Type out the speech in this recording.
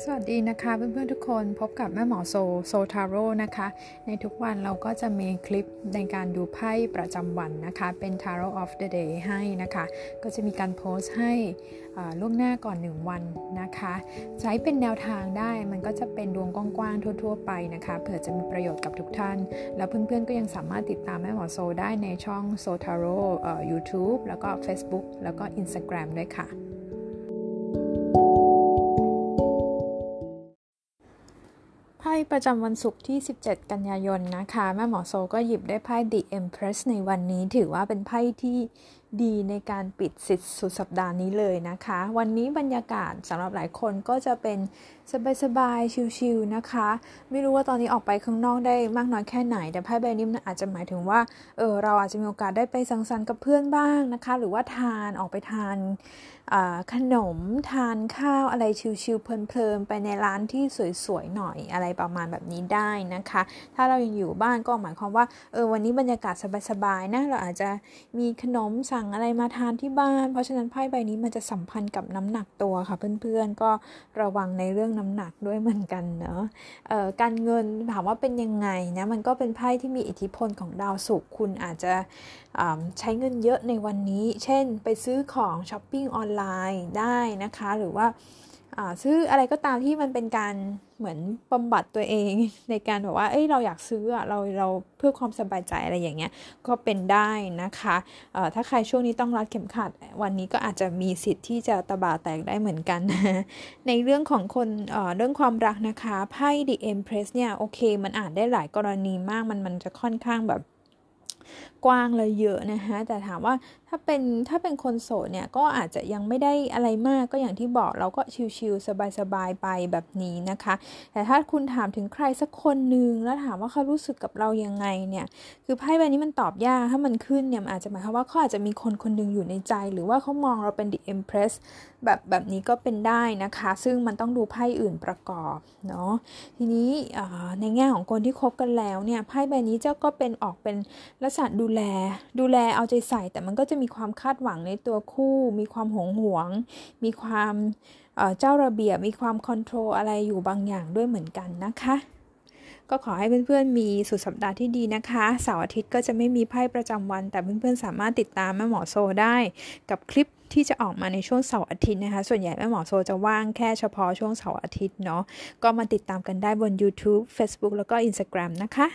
สวัสดีนะคะเพื่อนๆทุกคนพบกับแม่หมอโซโซทาโร่นะคะ ในทุกวันเราก็จะมีคลิปในการดูไพ่ประจำวันนะคะ เป็น Tarot of the Day ให้นะคะ ก็จะมีการโพสต์ให้ล่วงหน้าก่อน 1 วันนะคะ ใช้เป็นแนวทางได้มันก็จะเป็นดวงกว้างๆทั่ว ๆ ไปนะคะเผื่อจะมีประโยชน์กับทุกท่าน แล้วเพื่อนๆก็ยังสามารถติดตามแม่หมอโซได้ในช่องโซทาโร่ยูทูบแล้วก็ Facebook แล้วก็ Instagram ด้วยค่ะ ไพ่ประจำวันศุกร์ที่ 17 กันยายนนะคะ แม่หมอโซก็หยิบได้ไพ่ The Empress ในวันนี้ถือว่าเป็นไพ่ที่ดีในการปิดสิทธิ์สุดสัปดาห์นี้เลยนะคะ วันนี้บรรยากาศสำหรับหลายคนก็จะเป็นสบายๆชิลๆนะคะ ไม่รู้ว่าตอนนี้ออกไปข้างนอกได้มากน้อยแค่ไหน แต่ไพ่ใบนี้อาจจะหมายถึงว่าเออเราอาจจะมีโอกาสได้ไปสังสรรค์กับเพื่อนบ้างนะคะ หรือว่าทานออกไปทานขนมทานข้าวอะไรชิลๆเพลินๆไปในร้านที่สวยๆหน่อยอะไรประมาณแบบนี้ได้นะคะ ถ้าเรายังอยู่บ้านก็หมายความว่าเออวันนี้บรรยากาศสบายๆนะเราอาจจะมีขนมสั่งอะไรมาทานที่บ้าน เพราะฉะนั้นไพ่ใบนี้มันจะสัมพันธ์กับน้ำหนักตัวค่ะเพื่อนๆ ก็ระวังในเรื่องน้ำหนักด้วยเหมือนกันเนาะการเงินถามว่าเป็นยังไงนะมันก็เป็นไพ่ที่มีอิทธิพลของดาวศุกร์คุณอาจจะใช้เงินเยอะในวันนี้ เช่น ไปซื้อของช้อปปิ้งออนไลน์ได้นะคะ หรือว่า ซื้ออะไรก็ตามที่มันเป็นการเหมือนบำบัดตัวเองในการแบบว่า เอ้ย เราอยากซื้ออะเราเราเพื่อความสบายใจอะไรอย่างเงี้ย ก็เป็นได้นะคะถ้าใครช่วงนี้ต้องรัดเข็มขัด วันนี้ก็อาจจะมีสิทธิ์ที่จะตบะแตกได้เหมือนกัน ในเรื่องของคนเรื่องความรักนะคะ ไพ่ The Empress เนี่ย โอเค มันอ่านได้หลายกรณีมาก มันมันจะค่อนข้างแบบ กว้างเลยเยอะนะคะแต่ถามว่าถ้าเป็นถ้าเป็นคนโสดเนี่ยก็อาจจะยังไม่ได้อะไรมากก็อย่างที่บอกเราก็ชิลๆสบายๆไปแบบนี้นะคะ แต่ถ้าคุณถามถึงใครสักคนหนึ่งแล้วถามว่าเขารู้สึกกับเรายังไงเนี่ยคือไพ่ใบนี้มันตอบยากถ้ามันขึ้นเนี่ยอาจจะหมายความว่าเขาอาจจะมีคนคนหนึ่งอยู่ในใจ หรือว่าเขามองเราเป็น the empress แบบแบบนี้ก็เป็นได้นะคะ ซึ่งมันต้องดูไพ่อื่นประกอบเนาะทีนี้ในแง่ของคนที่คบกันแล้วเนี่ยไพ่ใบนี้เจ้าก็เป็นออกเป็นลักษณะดูแล ดูแลเอาใจใส่ แต่มันก็จะมีความคาดหวังในตัวคู่ มีความหงหวง มีความเจ้าระเบียบมีความคอนโทรลอะไรอยู่บางอย่างด้วยเหมือนกันนะคะก็ขอให้เพื่อนๆ มีสุดสัปดาห์ที่ดีนะคะ เสาร์อาทิตย์ก็จะไม่มีไพ่ประจำวัน แต่เพื่อนๆ สามารถติดตามแม่หมอโซได้ กับคลิป ที่จะออกมาในช่วงเสาร์อาทิตย์นะคะ ส่วนใหญ่แม่หมอโซจะว่างแค่เฉพาะช่วงเสาร์อาทิตย์เนาะ ก็มาติดตามกันได้บน YouTube Facebook แล้วก็ Instagram นะคะ